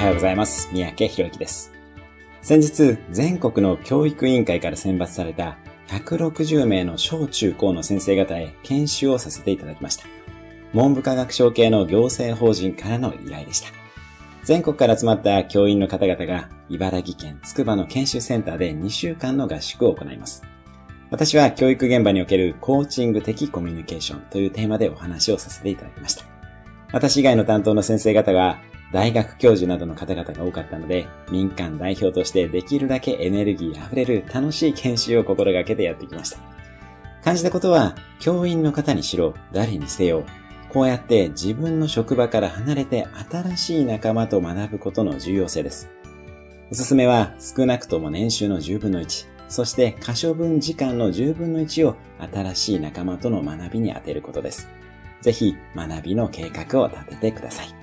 はようございます。三宅博之です。先日、全国の教育委員会から選抜された160名の小中高の先生方へ研修をさせていただきました。文部科学省系の行政法人からの依頼でした。全国から集まった教員の方々が茨城県つくばの研修センターで2週間の合宿を行います。私は教育現場におけるコーチング的コミュニケーションというテーマでお話をさせていただきました。私以外の担当の先生方が大学教授などの方々が多かったので、民間代表としてできるだけエネルギー溢れる楽しい研修を心がけてやってきました。感じたことは、教員の方にしろ、誰にせよ、こうやって自分の職場から離れて新しい仲間と学ぶことの重要性です。おすすめは少なくとも年収の10分の1、そして可処分時間の10分の1を新しい仲間との学びに当てることです。ぜひ学びの計画を立ててください。